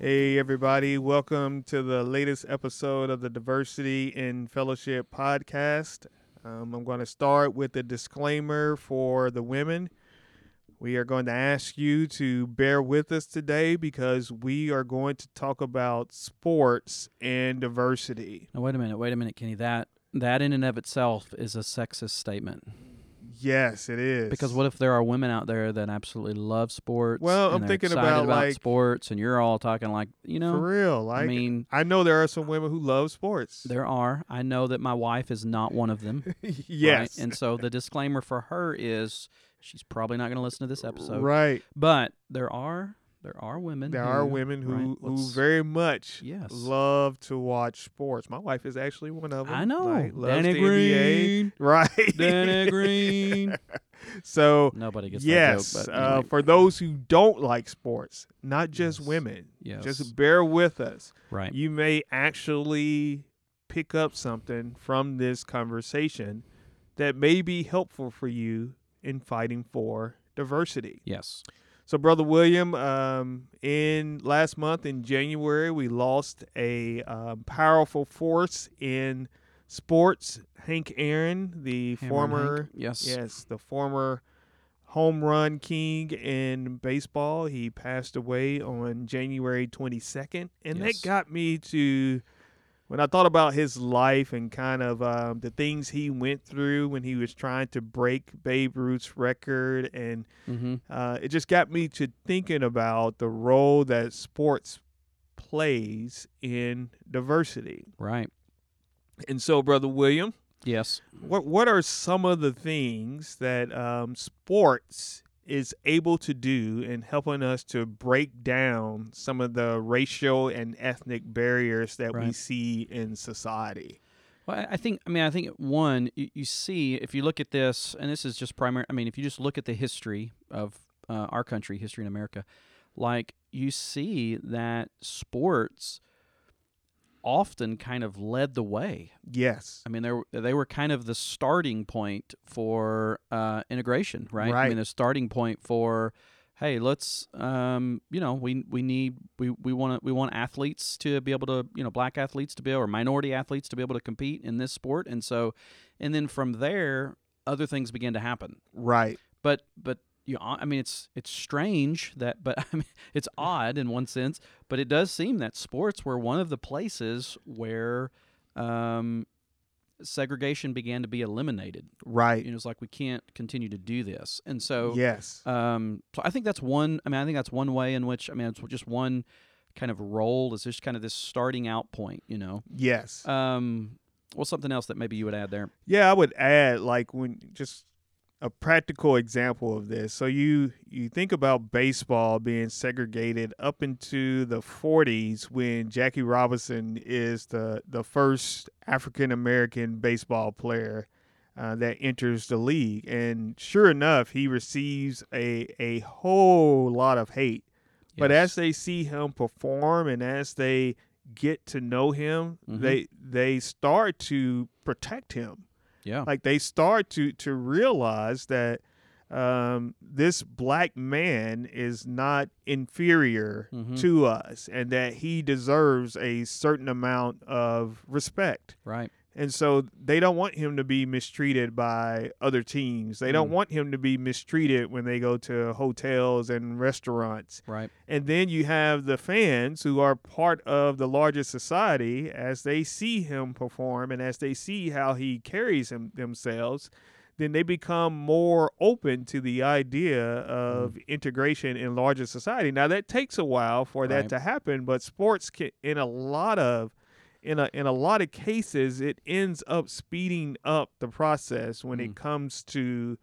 Hey, everybody. Welcome to the latest episode of the Diversity and Fellowship podcast. Um, I'm going to start with a disclaimer for the women. We are going to ask you to bear with us today because we are going to talk about sports and diversity. Now, wait a minute, wait a minute, Kenny. That that in and of itself is a sexist statement. Yes, it is. Because what if there are women out there that absolutely love sports? Well, I'm thinking about, about like- sports, and you're all talking like you know. for real, like I mean, I know there are some women who love sports. there are. I know that my wife is not one of them. yes, Right? And so the disclaimer for her is she's probably not going to listen to this episode. right. But there are there are women. There who, are women who right, who very much Yes. love to watch sports. My wife is actually one of them. I know. like, loves Danny the NBA. Green. Right. Danny Green. so Nobody gets yes, that joke. But uh, anyway. for those who don't like sports, not just Yes. women, yes. just bear with us. right. You may actually pick up something from this conversation that may be helpful for you in fighting for diversity. yes. So, Brother William, um, in last month in January, we lost a um, powerful force in sports. Hank Aaron, the Hammer former, Hank. Yes. yes, the former home run king in baseball. He passed away on January 22nd, and Yes. that got me to when I thought about his life and kind of um, the things he went through when he was trying to break Babe Ruth's record and Mm-hmm. uh, it just got me to thinking about the role that sports plays in diversity. Right. And so, Brother William, Yes. what what are some of the things that um, sports is able to do in helping us to break down some of the racial and ethnic barriers that we see in society? Well, I- I think. I mean, I think one you, you see if you look at this, and this is just primary. I mean, if you just look at the history of uh, our country, history in America, like you see that sports often kind of led the way. Yes. I mean, they were, they were kind of the starting point for uh, integration, right? right? I mean, the starting point for, hey, let's, um, you know, we we need we we want to we want athletes to be able to, you know, black athletes to be able, or minority athletes to be able to compete in this sport, and so, and then from there, other things began to happen. Right. But but you I mean, it's it's strange that, but I mean, it's odd in one sense. But it does seem that sports were one of the places where um, segregation began to be eliminated. Right. You know, it's like we can't continue to do this, and so yes. um, so I think that's one. I mean, I think that's one way in which I mean, it's just one kind of role is just kind of this starting out point. You know, yes. um, what's something else that maybe you would add there? Yeah, I would add like when just a practical example of this. So you you think about baseball being segregated up into the 40s when Jackie Robinson is the the first African American baseball player uh, that enters the league, and sure enough, he receives a a whole lot of hate. But as they see him perform and as they get to know him, Mhm. they they start to protect him. Yeah, Like they start to to realize that um, this black man is not inferior Mhm. to us, and that he deserves a certain amount of respect. right, And so they don't want him to be mistreated by other teams. They don't Mm. want him to be mistreated when they go to hotels and restaurants. right, And then you have the fans who are part of the larger society as they see him perform and as they see how he carries him themselves, then they become more open to the idea of integration in larger society. Now that takes a while for that to happen, but sports can, in a lot of in a in a lot of cases it ends up speeding up the process when Mm. it comes to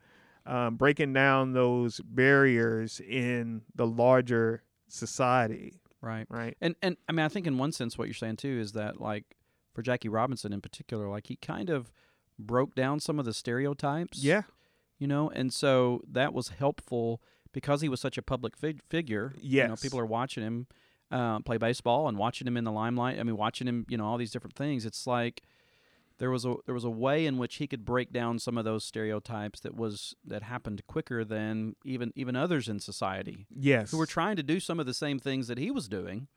um, breaking down those barriers in the larger society, right. right? And and I mean, I think in one sense, what you're saying too is that like for Jackie Robinson in particular, like he kind of broke down some of the stereotypes. Yeah. You know, and so that was helpful because he was such a public fig- figure. You know, Yes. people are watching him uh, play baseball and watching him in the limelight. I mean, watching him, you know, all these different things. It's like there was a there was a way in which he could break down some of those stereotypes that was that happened quicker than even even others in society Yes. who were trying to do some of the same things that he was doing.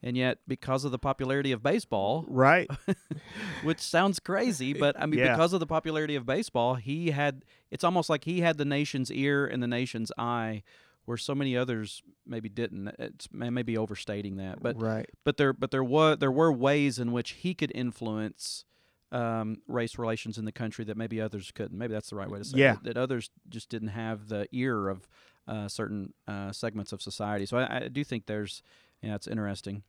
And yet, because of the popularity of baseball, right. which sounds crazy, but I mean, Yeah. because of the popularity of baseball, he had it's almost like he had the nation's ear and the nation's eye, where so many others maybe didn't. It's I may be overstating that, but right. but there but there was there were ways in which he could influence um, race relations in the country that maybe others couldn't. Maybe that's the right way to say Yeah. it. That others just didn't have the ear of uh, certain uh, segments of society. So I, I do think there's yeah, it's interesting.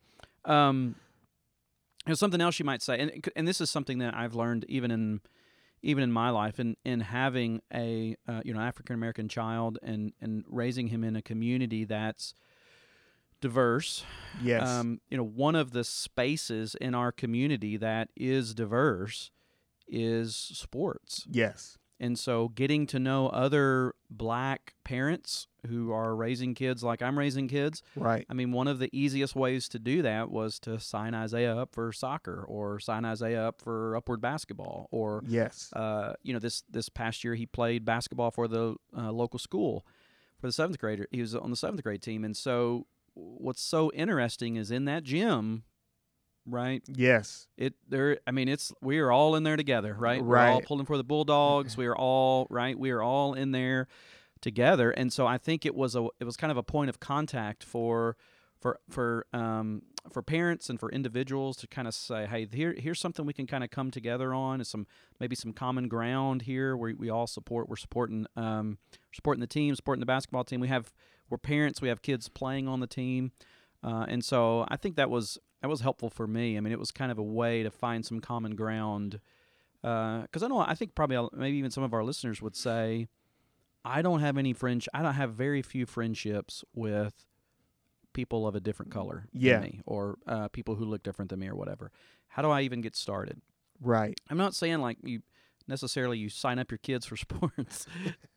Um, you know, something else you might say, and and this is something that I've learned even in even in my life, in in having a uh, you know African American child and and raising him in a community that's diverse. Yes. Um, you know, one of the spaces in our community that is diverse is sports. yes. And so getting to know other black parents who are raising kids like I'm raising kids, Right. I mean, one of the easiest ways to do that was to sign Isaiah up for soccer or sign Isaiah up for upward basketball or Yes. uh, you know, this this past year he played basketball for the uh, local school for the seventh grader. He was on the seventh grade team, and so what's so interesting is in that gym, right? yes. It there. I mean, it's we are all in there together, right? We're all Right. pulling for the Bulldogs. We are all right. We are all in there together, and so I think it was a it was kind of a point of contact for for for um for parents and for individuals to kind of say, hey, here here's something we can kind of come together on. Is some maybe some common ground here where we all support. We're supporting um supporting the team, supporting the basketball team. We have we're parents. We have kids playing on the team, uh, and so I think that was that was helpful for me. I mean, it was kind of a way to find some common ground. Because I know I think probably maybe even some of our listeners would say, I don't have any friends. I don't have very few friendships with people of a different color Yeah. than me, or uh, people who look different than me, or whatever. How do I even get started? Right. I'm not saying like you necessarily you sign up your kids for sports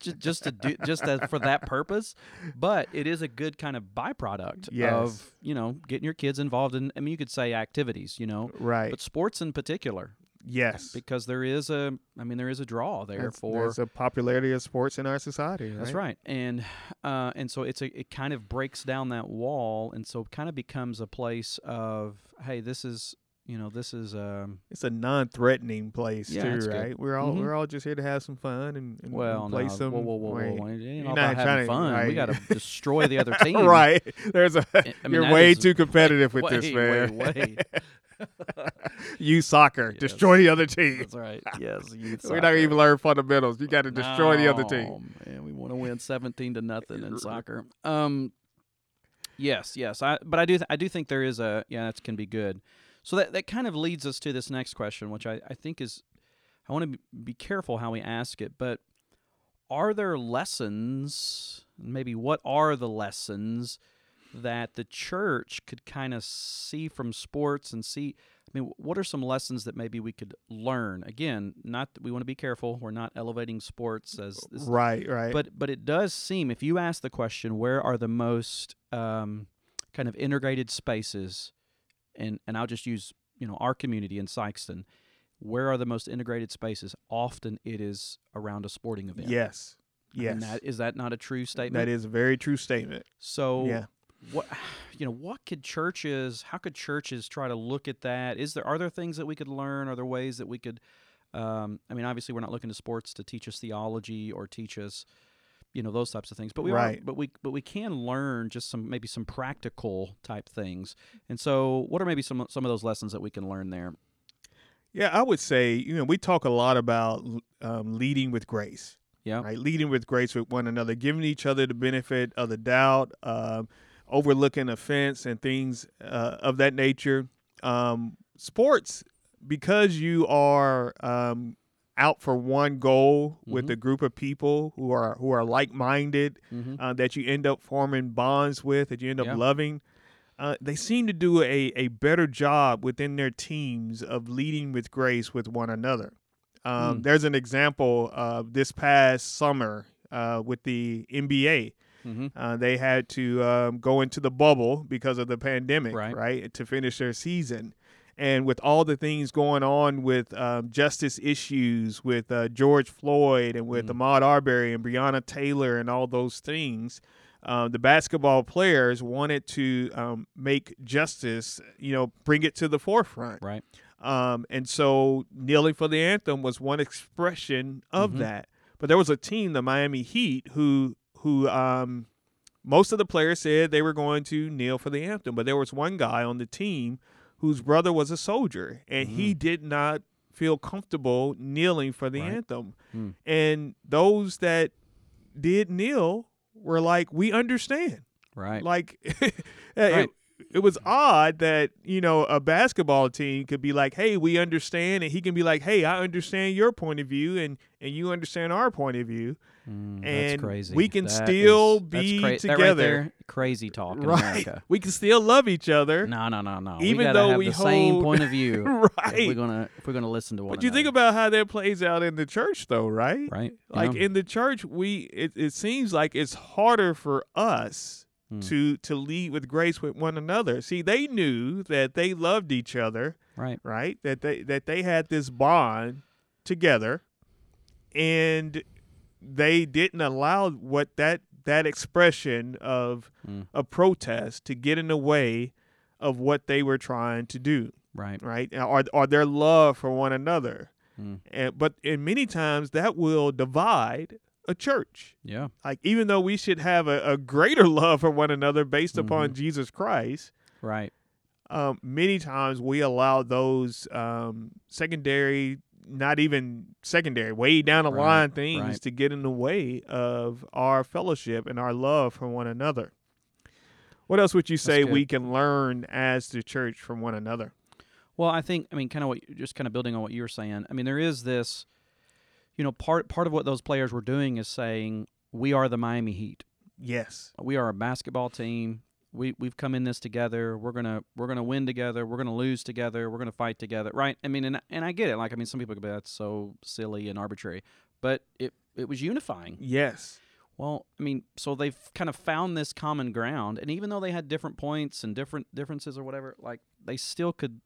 just just to do just as, for that purpose, but it is a good kind of byproduct Yes. of you know getting your kids involved in. I mean, you could say activities, you know, Right. but sports in particular, yes. because there is a I mean there is a draw there That's- for there's a popularity of sports in our society. that's right, and uh, and so it's a it kind of breaks down that wall, and so it kind of becomes a place of hey, this is you know this is um, It's a non-threatening place Yeah, too, that's good. right? We're all Mhm. we're all just here to have some fun and, and well play no some. whoa whoa whoa whoa, whoa. it ain't all not about having trying to- fun. We got to destroy the other team, right. There's a. I mean, you're way too competitive with way, this, man. Way, way. you soccer, Yes. destroy the other team. That's right. Yes, We're not even learn fundamentals. You got to destroy the other team. No, Man, we want to win seventeen to nothing in soccer. Um, yes, yes. I but I do th- I do think there is a yeah that can be good. So that that kind of leads us to this next question, which I I think is I want to be, careful how we ask it, but are there lessons? Maybe what are the lessons that the church could kind of see from sports and see? I mean, what are some lessons that maybe we could learn? Again, not we want to be careful. We're not elevating sports as this, Right, right. but but it does seem if you ask the question, where are the most um, kind of integrated spaces, and and I'll just use you know our community in Sikeston, where are the most integrated spaces? Often it is around a sporting event. yes, yes. And that is that not a true statement? that is a very true statement. So yeah. what you know what could churches how could churches try to look at that is there are there things that we could learn are there ways that we could um, i mean obviously we're not looking to sports to teach us theology or teach us you know those types of things but we are but we but we can learn just some maybe some practical type things and so what are maybe some some of those lessons that we can learn there Yeah, I would say, you know, we talk a lot about um, leading with grace, yeah right? Leading with grace with one another, giving each other the benefit of the doubt, um, overlooking offense and things uh, of that nature. Um, sports, because you are um, out for one goal with Mhm. a group of people who are who are like minded, mm-hmm. uh, that you end up forming bonds with, that you end up Yeah. loving. uh, they seem to do a, a better job within their teams of leading with grace with one another. Um, Mm. There's an example uh, this past summer uh, with the NBA. Mm-hmm. Uh, they had to um, go into the bubble because of the pandemic, Right. right, to finish their season. And with all the things going on with um, justice issues with uh, George Floyd and with Mm. Ahmaud Arbery and Breonna Taylor and all those things, uh, the basketball players wanted to um, make justice, you know, bring it to the forefront. Right. Um, and so kneeling for the anthem was one expression of Mhm. that. But there was a team, the Miami Heat, who who um, most of the players said they were going to kneel for the anthem, but there was one guy on the team whose brother was a soldier, and he did not feel comfortable kneeling for the Mm-hmm. Right. anthem. Hmm. And those that did kneel were like, "We understand." Right. Like, Right. It, was odd that you know a basketball team could be like, "Hey, we understand," and he can be like, "Hey, I understand your point of view, and and you understand our point of view." Mm, and that's crazy. we can That still is- be cra- right together. there, crazy talk in right? America. We can still love each other, No, no, no, no. Even we though have we the same point of view. right? If we're gonna if we're gonna listen to one but you think about how that plays out in the church, though, right? right? Like Yeah. in the church, we it, it seems like it's harder for us Hmm. to to lead with grace with one another. See, they knew that they loved each other, right. right? That they that they had this bond together, and they didn't allow what that that expression of Mm. a protest to get in the way of what they were trying to do, Right. right? Or or their love for one another. Mm. And but in many times that will divide a church. Yeah. Like even though we should have a, a greater love for one another based upon Mhm. Jesus Christ, Right. um, many times we allow those um, secondary, not even secondary, way down the Right, line things right. to get in the way of our fellowship and our love for one another. What else would you say we can learn as the church from one another? Well, I think I mean kind of what just kind of building on what you were saying. I mean, there is this, you know, part part of what those players were doing is saying we are the Miami Heat. Yes. We are a basketball team. We we've come in this together. We're gonna we're gonna win together. We're gonna lose together. We're gonna fight together. Right? I mean, and and I get it. Like I mean, some people could be that's so silly and arbitrary, but it it was unifying. Yes. Well, I mean, so they've kind of found this common ground, and even though they had different points and different differences or whatever, like they still could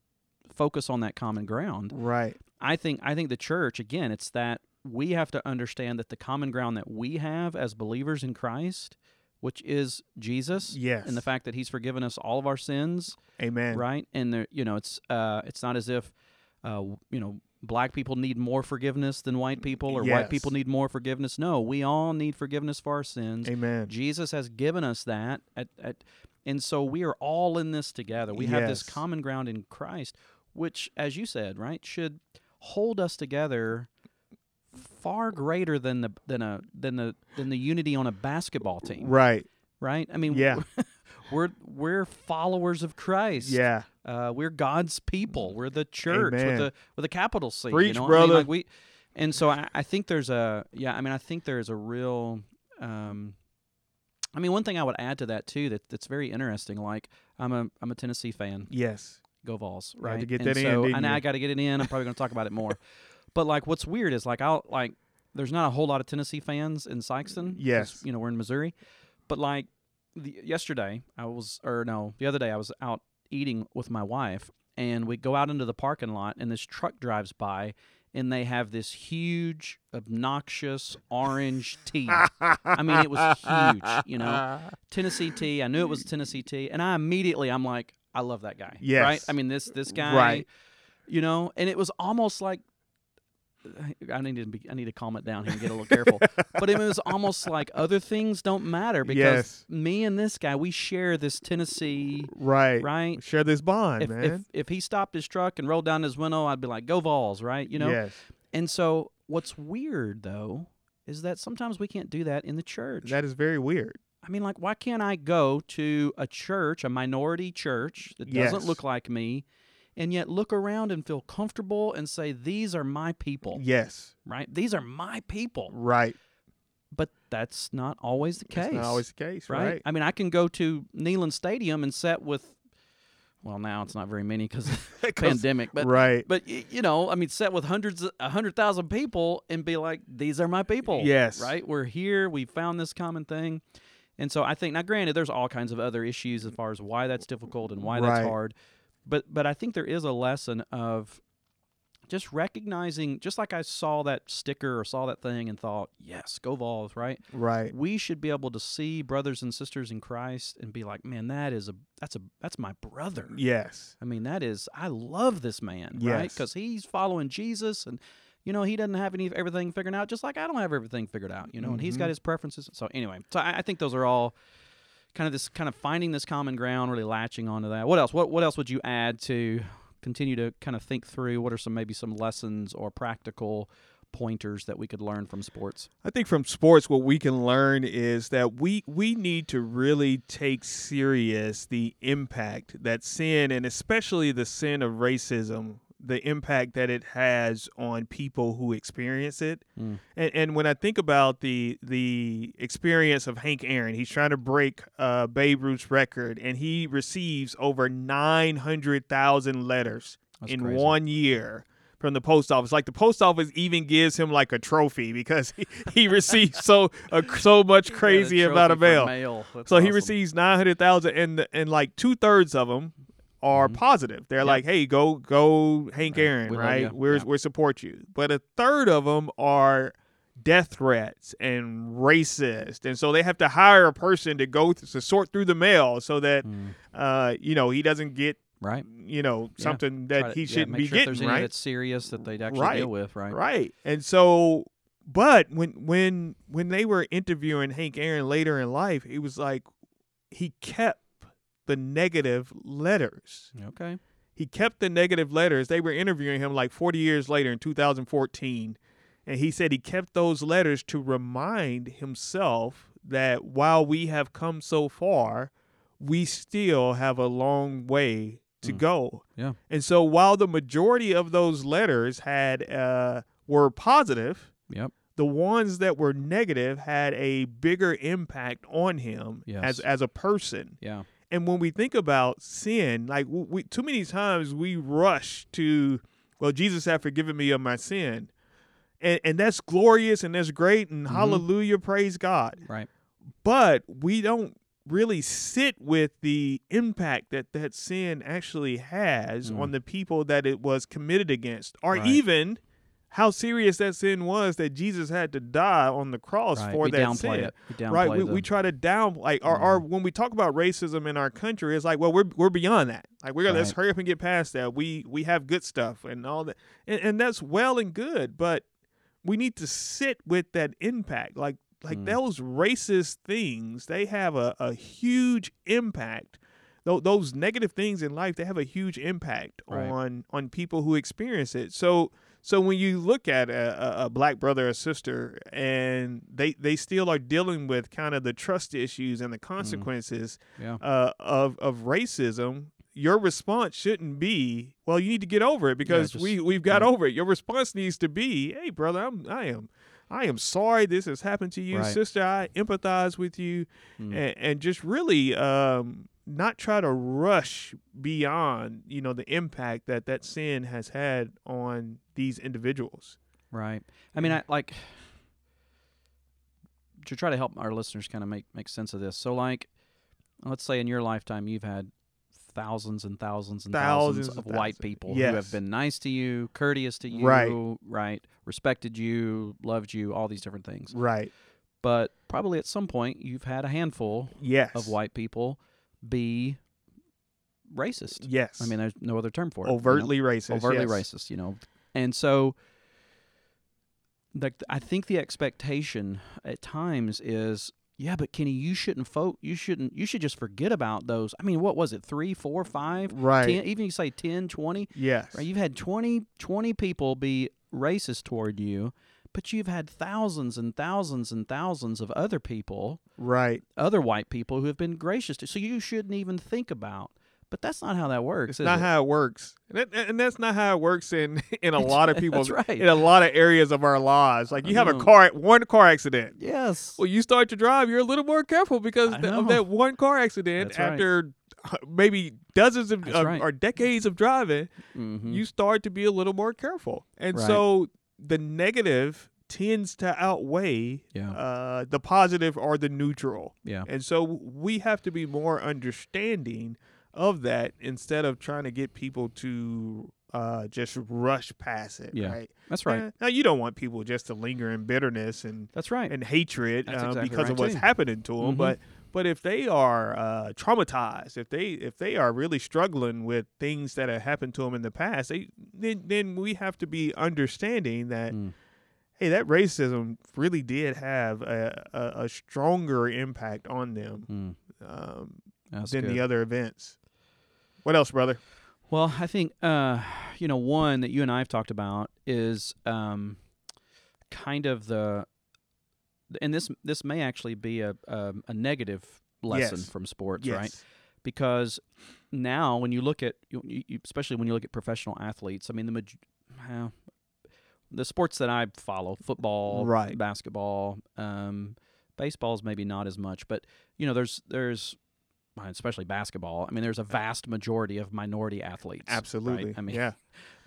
focus on that common ground. Right. I think I think the church again, it's that we have to understand that the common ground that we have as believers in Christ, which is Jesus, Yes. and the fact that He's forgiven us all of our sins, Amen. right? And there, you know, it's uh, it's not as if, uh, you know, black people need more forgiveness than white people, or white people need more forgiveness. No, we all need forgiveness for our sins. Amen. Jesus has given us that, at, at, and so we are all in this together. We have this common ground in Christ, which, as you said, right, should hold us together far greater than the than a than the than the unity on a basketball team, Right. right? I mean, Yeah. we're we're followers of Christ. Yeah. Uh, we're God's people. We're the church with Amen. a with a capital C. you Preach, know? I mean, brother. like we, and so I, I think there's a yeah. I mean, I think there's a real. Um, I mean, one thing I would add to that too that that's very interesting. Like I'm a I'm a Tennessee fan. Yes. Go Vols, right? to get and that in, so, didn't and you? I got to get it in. I'm probably going to talk about it more. But like, what's weird is like I'll like. There's not a whole lot of Tennessee fans in Sikeston. Yes. you know we're in Missouri, but like the, yesterday I was or no the other day I was out eating with my wife and we go out into the parking lot and this truck drives by and they have this huge obnoxious orange tea. I mean it was huge, you know. Tennessee tea. I knew it was Tennessee tea and I immediately I'm like I love that guy. Yes. Right? I mean this this guy Right. you know, and it was almost like I need to be, I need to calm it down here and get a little careful. But it was almost like other things don't matter because Yes. me and this guy we share this Tennessee Right. right. Share this bond, If, man. if if he stopped his truck and rolled down his window, I'd be like, "Go Vols!" Right? You know. Yes. And so what's weird though is that sometimes we can't do that in the church. That is very weird. I mean, like, why can't I go to a church, a minority church that doesn't Yes. look like me, and yet look around and feel comfortable and say, "These are my people." Yes. Right? These are my people. Right. But that's not always the case. That's not always the case, right? right? I mean, I can go to Neyland Stadium and sit with well, now it's not very many because of the 'Cause- pandemic, but right. but you know, I mean, set with hundreds, a hundred thousand people, and be like, "These are my people." Yes. right. We're here. We found this common thing, and so I think now, granted, there's all kinds of other issues as far as why that's difficult and why that's hard, but but I think there is a lesson of just recognizing, just like I saw that sticker or saw that thing and thought, "Yes, go Vols!" Right. Right. We should be able to see brothers and sisters in Christ and be like, "Man, that is a that's a that's my brother." Yes. I mean, that is I love this man, right? Because he's following Jesus, and you know he doesn't have any everything figured out, just like I don't have everything figured out, you know. And he's got Mhm. his preferences. So anyway, so I, I think those are all kind of this kind of finding this common ground, really latching onto that. What else? What what else would you add to continue to kind of think through? What are some maybe some lessons or practical pointers that we could learn from sports? I think from sports, what we can learn is that we we need to really take serious the impact that sin, and especially the sin of racism, the impact that it has on people who experience it. Mm. And, and when I think about the the experience of Hank Aaron, he's trying to break uh, Babe Ruth's record, and he receives over nine hundred thousand letters That's in crazy. one year from the post office. Like the post office even gives him like a trophy because he, he receives so uh, so much a crazy amount of mail. mail. So he receives nine hundred thousand, and and like two thirds of them are Mhm. positive. They're Yep. like, "Hey, go go Hank Right. Aaron, We right? We're Yeah. we support you." But a third of them are death threats and racist, and so they have to hire a person to go th- to sort through the mail so that Mm. uh you know he doesn't get right. you know something Try that to- he shouldn't make be sure getting right. that's serious that they'd actually Right. deal with, right? Right. And so but when when when they were interviewing Hank Aaron later in life, it was like he kept the negative letters. Okay. He kept the negative letters. They were interviewing him like 40 years later in 2014, and he said he kept those letters to remind himself that while we have come so far, we still have a long way to Mm. go. Yeah. And so while the majority of those letters had uh, were positive, Yep. the ones that were negative had a bigger impact on him Yes. as as a person. Yeah. And when we think about sin, like we too many times we rush to, well, Jesus had forgiven me of my sin. And and that's glorious and that's great and Mhm. hallelujah, praise God. Right. But we don't really sit with the impact that that sin actually has Mm. on the people that it was committed against or Right. even how serious that sin was that Jesus had to die on the cross Right. for we that sin. We right? we, we try to down like or, or when we talk about racism in our country it's like well we're we're beyond that. Like we're gonna let's hurry up and get past that. We we have good stuff and all that. And, and that's well and good but we need to sit with that impact. Like like Mm. those racist things they have a, a huge impact. Tho- those negative things in life they have a huge impact Right. on on people who experience it. So so when you look at a, a, black brother or sister and they they still are dealing with kind of the trust issues and the consequences yeah. uh, of of racism your response shouldn't be well you need to get over it because just- we we've got yeah. over it your response needs to be hey brother I'm I am I am sorry this has happened to you Right. sister I empathize with you Mm. and, and just really um not try to rush beyond you know the impact that that sin has had on these individuals Right. I mean, I like to try to help our listeners kind of make make sense of this. So, like, let's say in your lifetime you've had thousands and thousands and thousands, Thousands of and white thousands. people who have been nice to you, courteous to you, Right. right, respected you, loved you, all these different things. right But probably at some point you've had a handful yes of white people be racist. yes I mean, there's no other term for it. you know? overtly racist overtly yes. racist, you know. And so like I think the expectation at times is yeah, but Kenny, you shouldn't folk you shouldn't you should just forget about those. I mean, what was it? Three, four, five, right 10, even you say 10, 20, yes right? You've had 20, 20 people be racist toward you, but you've had thousands and thousands and thousands of other people, right other white people who have been gracious to. You. So you shouldn't even think about. But that's not how that works. it's not it? how it works and, that, and that's not how it works in in a lot of people's right. in a lot of areas of our lives like you have a car one car accident Yes. Well, you start to drive, you're a little more careful because of that one car accident That's right. after maybe dozens of uh, right. or decades of driving, Mhm. you start to be a little more careful. And Right. so the negative tends to outweigh Yeah. uh, the positive or the neutral. yeah. And so we have to be more understanding of that instead of trying to get people to uh, just rush past it. Yeah. Right. That's right. Now you don't want people just to linger in bitterness and That's right. and hatred That's uh, exactly because of what's too. happening to them. Mhm. But but if they are uh, traumatized, if they if they are really struggling with things that have happened to them in the past, they then then we have to be understanding that Mm. hey, that racism really did have a, a, a stronger impact on them Mm. um, than good. the other events. What else, brother? Well, I think uh, you know one that you and I have talked about is um, kind of the, and this this may actually be a a, a negative lesson Yes. from sports, yes. right? Because now when you look at, you, you, especially when you look at professional athletes, I mean the maj- well, the sports that I follow, football, Right. basketball, um, baseball's maybe not as much, but you know there's there's especially basketball. I mean, there's a vast majority of minority athletes. right? Absolutely. I mean, yeah.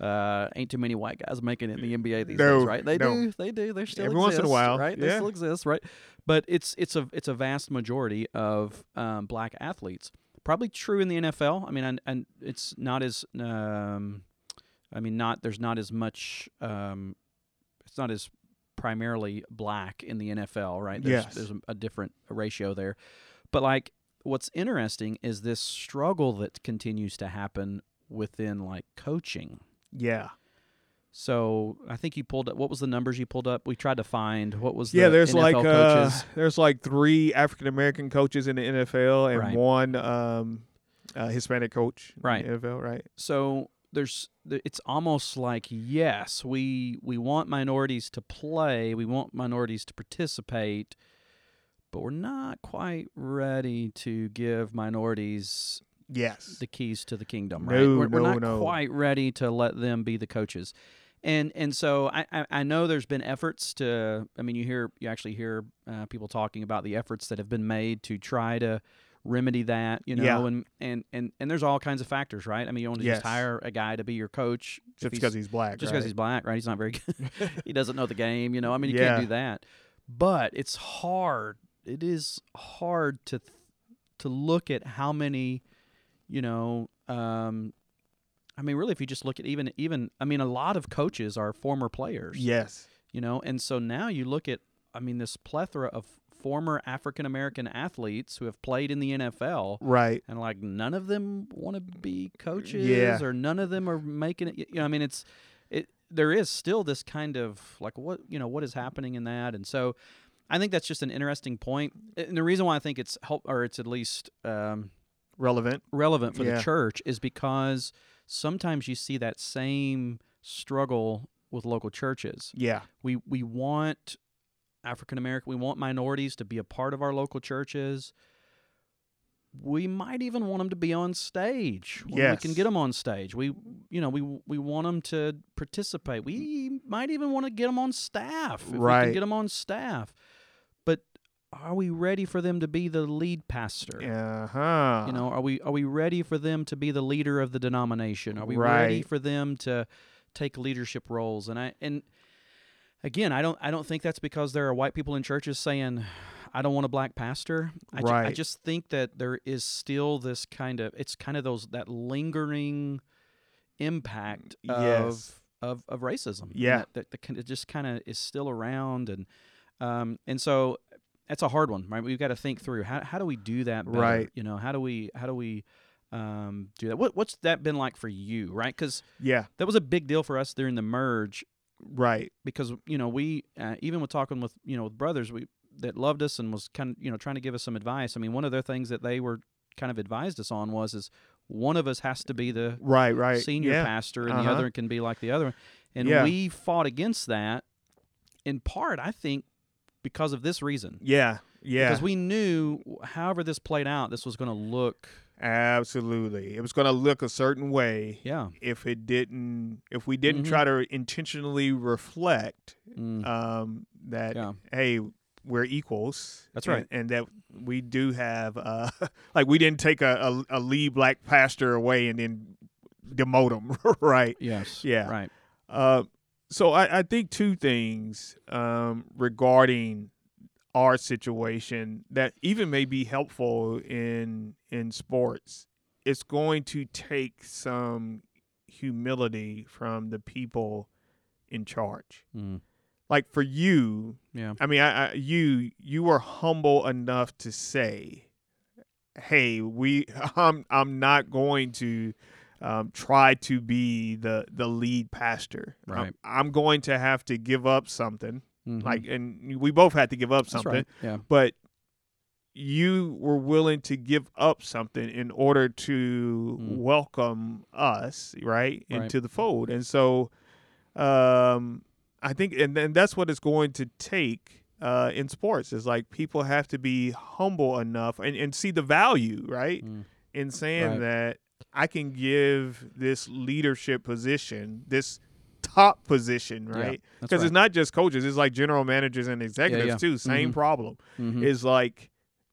uh, ain't too many white guys making it in the NBA these No, days, right? They no. do, they do. They still Every once in a while, right? They yeah. still exist, right? But it's it's a it's a vast majority of um, black athletes. Probably true in the NFL. I mean, and, and it's not as um, I mean, not there's not as much. Um, it's not as primarily black in the NFL, right? There's, Yes. there's a, a different ratio there. But like, what's interesting is this struggle that continues to happen within like coaching. Yeah. So I think you pulled up. What was the numbers you pulled up? We tried to find what was Yeah, the there's NFL like uh, there's like three African American coaches in the NFL and Right. one um, uh, Hispanic coach Right. in the NFL, right? so there's it's almost like yes, we we want minorities to play, we want minorities to participate, but we're not quite ready to give minorities Yes. the keys to the kingdom, right? No, we're, we're not no. quite ready to let them be the coaches. And and so I, I, I know there's been efforts to I mean you hear you actually hear uh, people talking about the efforts that have been made to try to remedy that you know Yeah. and, and and and there's all kinds of factors right I mean you don't Yes. just hire a guy to be your coach just he's- because he's black. just because right? he's black, right? He's not very good. he doesn't know the game, you know. I mean, you Yeah. can't do that. But it's hard. It is hard to th- to look at how many, you know. Um, I mean, really, if you just look at even even, I mean, a lot of coaches are former players, Yes. you know, and so now you look at, I mean, this plethora of former African American athletes who have played in the NFL, Right. and like none of them want to be coaches Yeah. or none of them are making it you know i mean it's it there is still this kind of like what you know what is happening in that and so i think that's just an interesting point. and the reason why i think it's help or it's at least um, Relevant. relevant for Yeah. the church is because sometimes you see that same struggle with local churches Yeah. we we want African American, we want minorities to be a part of our local churches. We might even want them to be on stage. When we can get them on stage. We, you know, we we want them to participate. We might even want to get them on staff if we Right. can get them on staff. Are we ready for them to be the lead pastor? Uh huh. You know, are we are we ready for them to be the leader of the denomination? Are we ready for them to take leadership roles? And I and again, I don't I don't think that's because there are white people in churches saying I don't want a black pastor. I, ju- I just think that there is still this kind of it's kind of those that lingering impact of Yes. of, of racism. Yeah. that, that, that of just kind of is still around and um and so that's a hard one, right? We've got to think through how how do we do that better? Right. You know, how do we how do we um, do that? What what's that been like for you, right? Because Yeah. that was a big deal for us during the merge Right. because you know we uh, even with talking with you know with brothers we that loved us and was kind of you know trying to give us some advice. I mean, one of their things that they were kind of advised us on was is one of us has to be the Right. Right. senior yeah. pastor and the Uh-huh. other can be like the other, one, and Yeah. we fought against that in part, I think, because of this reason. Yeah. Yeah. Because we knew, however this played out, this was going to look, Absolutely. It was going to look a certain way yeah, if it didn't if we didn't Mhm. try to intentionally reflect mm, um that Yeah. hey we're equals. That's and- right. and, that we do have uh, like we didn't take a, a, a lead black pastor away and then demote him, right? Yes. Yeah. Right. Uh, so I, I think two things um, regarding our situation that even may be helpful in in sports. It's going to take some humility from the people in charge. Mm. Like for you, Yeah. I mean, I, I, you you were humble enough to say, "Hey, we I'm I'm not going to um, try to be the the lead pastor. I'm- Right. I'm, going to have to give up something. Mhm. Like, and we both had to give up something. right. Yeah. But you were willing to give up something in order to Mm. welcome us right, Right. into the fold and so um i think and then that's what it's going to take uh in sports is like people have to be humble enough and, and see the value right Mm. in saying Right. that i can give this leadership position this top position right because right. it's not just coaches it's like general managers and executives yeah. too same Mhm. problem Mhm. is like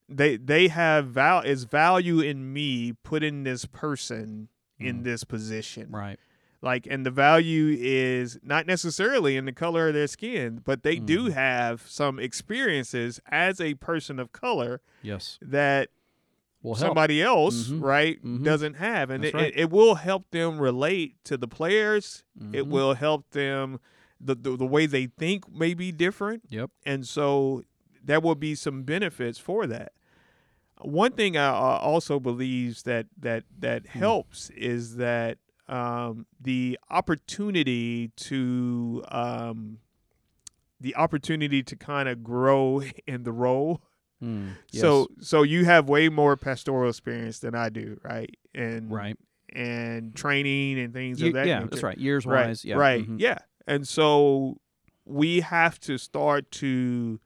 they they have val is value in me putting this person in Mhm. this position right. like and the value is not necessarily in the color of their skin but they do Mhm. have some experiences as a person of color Yes. that Will help. somebody else Mhm. right Mhm. doesn't have and it, right. it, it will help them relate to the players it Mhm. will help them the, the the way they think may be different Yep. and so there will be some benefits for that. One thing I uh, also believes that that that Hmm. helps is that um, the opportunity to um, the opportunity to kind of grow in the role. Mm. Yes. So so you have way more pastoral experience than I do, right? And right. and training and things Ye- of that. yeah. nature. That's right. Years Right, wise. Yeah. Right. Mhm. Yeah. And so we have to start to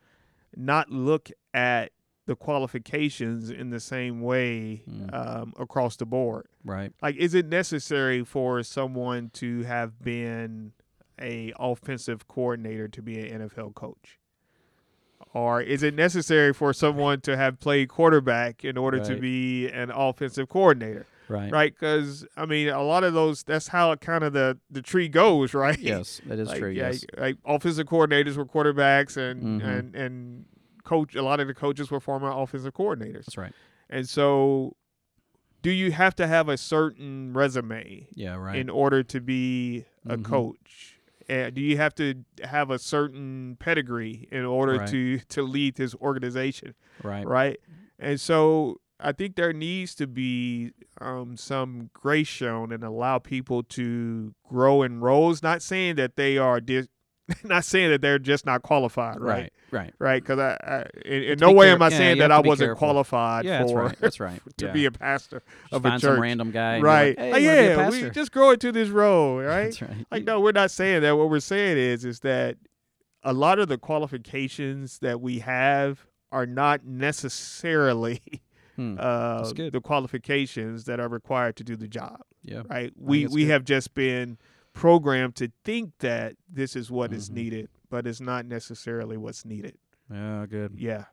not look at the qualifications in the same way Mm. um, across the board. Right. Like, is it necessary for someone to have been a offensive coordinator to be an NFL coach? Or is it necessary for someone to have played quarterback in order to be an offensive coordinator? Right. right? Because I mean, a lot of those that's how kind of the the tree goes, right? Yes, that is like, true. yeah, Yes. like offensive coordinators were quarterbacks, and Mhm. and and coach. A lot of the coaches were former offensive coordinators, That's right. and so. Do you have to have a certain resume Yeah. Right. in order to be a Mhm. coach? Do you have to have a certain pedigree in order Right. to to lead this organization? right. right? And so I think there needs to be um, some grace shown and allow people to grow in roles. Not saying that they are dis- not saying that they're just not qualified, right? Right. Right. Right? Because I, I in, in no way care- am I yeah, saying that I wasn't careful. qualified Yeah. That's for right. That's right. to yeah. be a pastor Just of a church, some random guy. right? Like, hey, you wanna be a yeah, we just grow into this role, right? That's right. Like, no, we're not saying that. What we're saying is, is that a lot of the qualifications that we have are not necessarily Hmm. uh, the qualifications that are required to do the job. Yeah. Right? We we good. have just been programmed to think that this is what is Mhm. needed, but it's not necessarily what's needed. Yeah. Good. Yeah.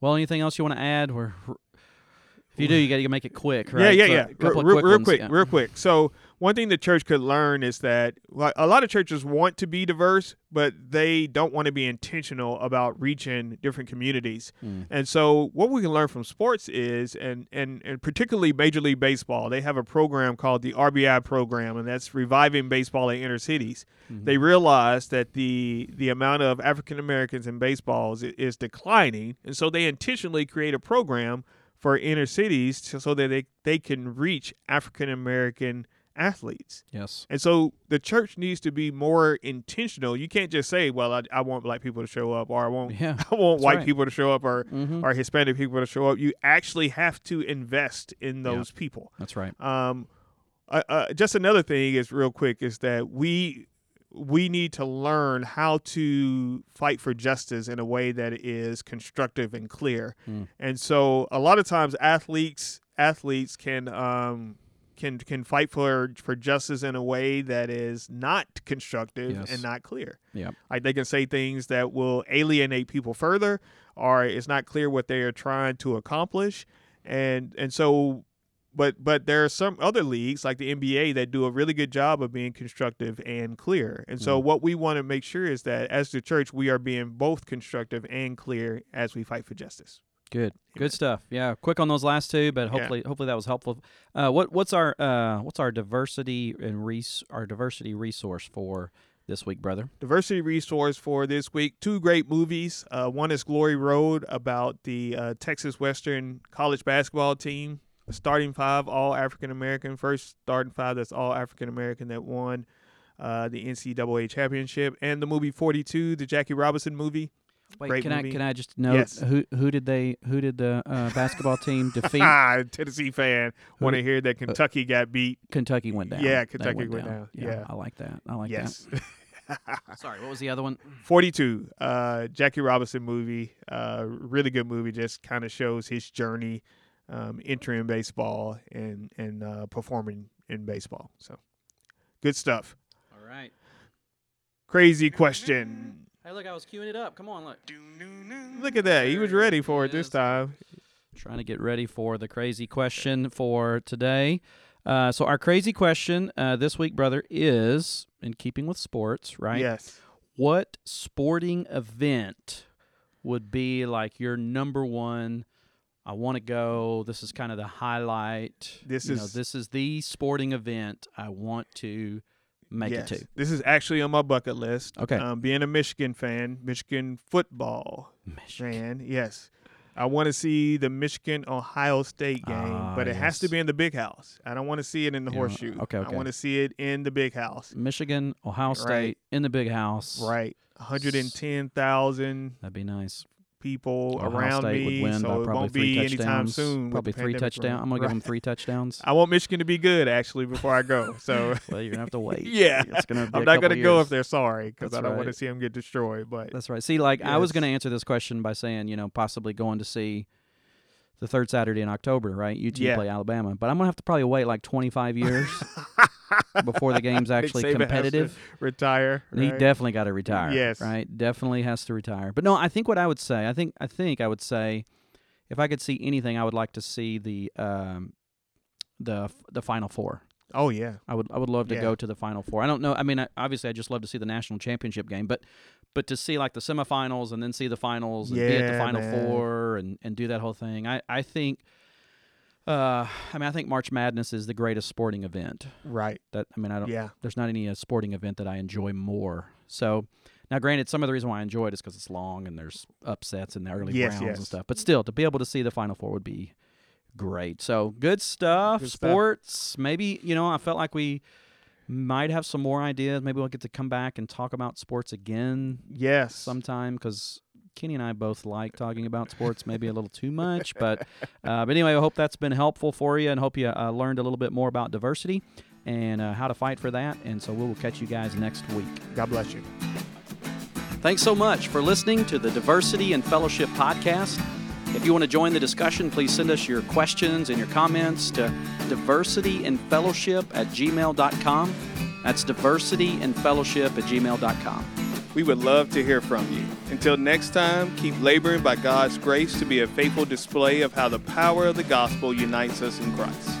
Well, anything else you want to add? Or if you do, you got to make it quick, right? Yeah, yeah, yeah. a couple real, of quick real ones, quick, yeah. real quick. So one thing the church could learn is that like, a lot of churches want to be diverse, but they don't want to be intentional about reaching different communities. Mm. And so what we can learn from sports is, and and and particularly Major League Baseball, they have a program called the RBI program, and that's reviving baseball in inner cities. Mhm. They realize that the the amount of African Americans in baseball is, is declining, and so they intentionally create a program for inner cities to, so that they, they can reach African American athletes. Yes. And so the church needs to be more intentional. You can't just say, "Well, I, I want black people to show up," or "I want Yeah. I want white right. people to show up," or Mm-hmm. or Hispanic people to show up. You actually have to invest in Yeah. those people. That's right. Um, uh, uh, just another thing is real quick is that we we need to learn how to fight for justice in a way that is constructive and clear. Mm. And so a lot of times athletes athletes can um, can can fight for for justice in a way that is not constructive Yes. and not clear. Yep. Like they can say things that will alienate people further, or it's not clear what they are trying to accomplish, and and so. But but there are some other leagues like the NBA that do a really good job of being constructive and clear. And so Mm. what we want to make sure is that as the church we are being both constructive and clear as we fight for justice. Good, good stuff. Yeah, quick on those last two, but Yeah. hopefully, hopefully that was helpful. Uh, what what's our uh, what's our diversity and res- our diversity resource for this week, brother? diversity resource for this week. Two great movies. Uh, one is Glory Road about the uh, Texas Western college basketball team, starting five, all African American, first starting five that's all African American that won uh, the NCAA championship, and the movie Forty Two, the Jackie Robinson movie. Wait, Great can movie. I can I just note Yes. who who did they who did the uh, basketball team defeat? Ah, Tennessee fan want to hear that Kentucky got beat. Kentucky went down. Yeah, Kentucky went down. Yeah, Yeah. I like that. I like yes. that. Sorry, what was the other one? 42 uh jackie robinson movie uh really good movie just kind of shows his journey um entering baseball and and uh performing in baseball so good stuff All right. crazy question Hey, look, I was queuing it up. Come on, look. look at that he was ready for it it this time Trying to get ready for the crazy question for today. Uh, so our crazy question uh, this week, brother, is in keeping with sports, right? yes What sporting event would be like your number one? I want to go. This is kind of the highlight. This you know, is- this is the sporting event I want to make yes. it to. this is actually on my bucket list Okay. um being a michigan fan michigan football Michigan. fan yes I want to see the Michigan Ohio State game, Ah, but it has to be in the big house. I don't want to see it in the Yeah, horseshoe. okay, okay. I want to see it in the big house. Michigan, Ohio State Right. in the big house. Right. 110,000 That'd be nice. People Ohio around State me, would win so by it probably won't three be anytime touchdowns. soon. Probably three touchdowns. I'm gonna give them three touchdowns. I want Michigan to be good actually before I go. So well, you're gonna have to wait. yeah, gonna. I'm not going to go if they're sorry because I don't want to see them get destroyed. But That's right. See, like I was going to answer this question by saying, you know, possibly going to see the third Saturday in October, right? UT Yeah. play Alabama, but I'm gonna have to probably wait like 25 years before the game's actually Saban has to competitive. retire. He definitely got to retire. Yes. Right. Definitely has to retire. But no, I think what I would say, I think, I think I would say, if I could see anything, I would like to see the um, the the Final Four. oh yeah, I would I would love to Yeah. go to the Final Four. I don't know. I mean, I, obviously, I just love to see the national championship game, but but to see like the semifinals and then see the finals and be at the Final man. Four and and do that whole thing. I I think. Uh, I mean, I think March Madness is the greatest sporting event. right. That I mean, I don't. Yeah, There's not any uh, sporting event that I enjoy more. So now, granted, some of the reason why I enjoy it is because it's long and there's upsets in the early Yes, rounds and stuff. But still, to be able to see the Final Four would be great. So good stuff. Good stuff. Sports. Maybe you know, I felt like we might have some more ideas. Maybe we'll get to come back and talk about sports again yes. sometime because. Kenny and I both like talking about sports, maybe a little too much, but uh, but anyway, I hope that's been helpful for you, and hope you uh, learned a little bit more about diversity and uh, how to fight for that. And so we will catch you guys next week. God bless you. Thanks so much for listening to the Diversity and Fellowship podcast. If you want to join the discussion, please send us your questions and your comments to diversityandfellowship at gmail.com. That's diversityandfellowship at gmail.com. We would love to hear from you. Until next time, keep laboring by God's grace to be a faithful display of how the power of the gospel unites us in Christ.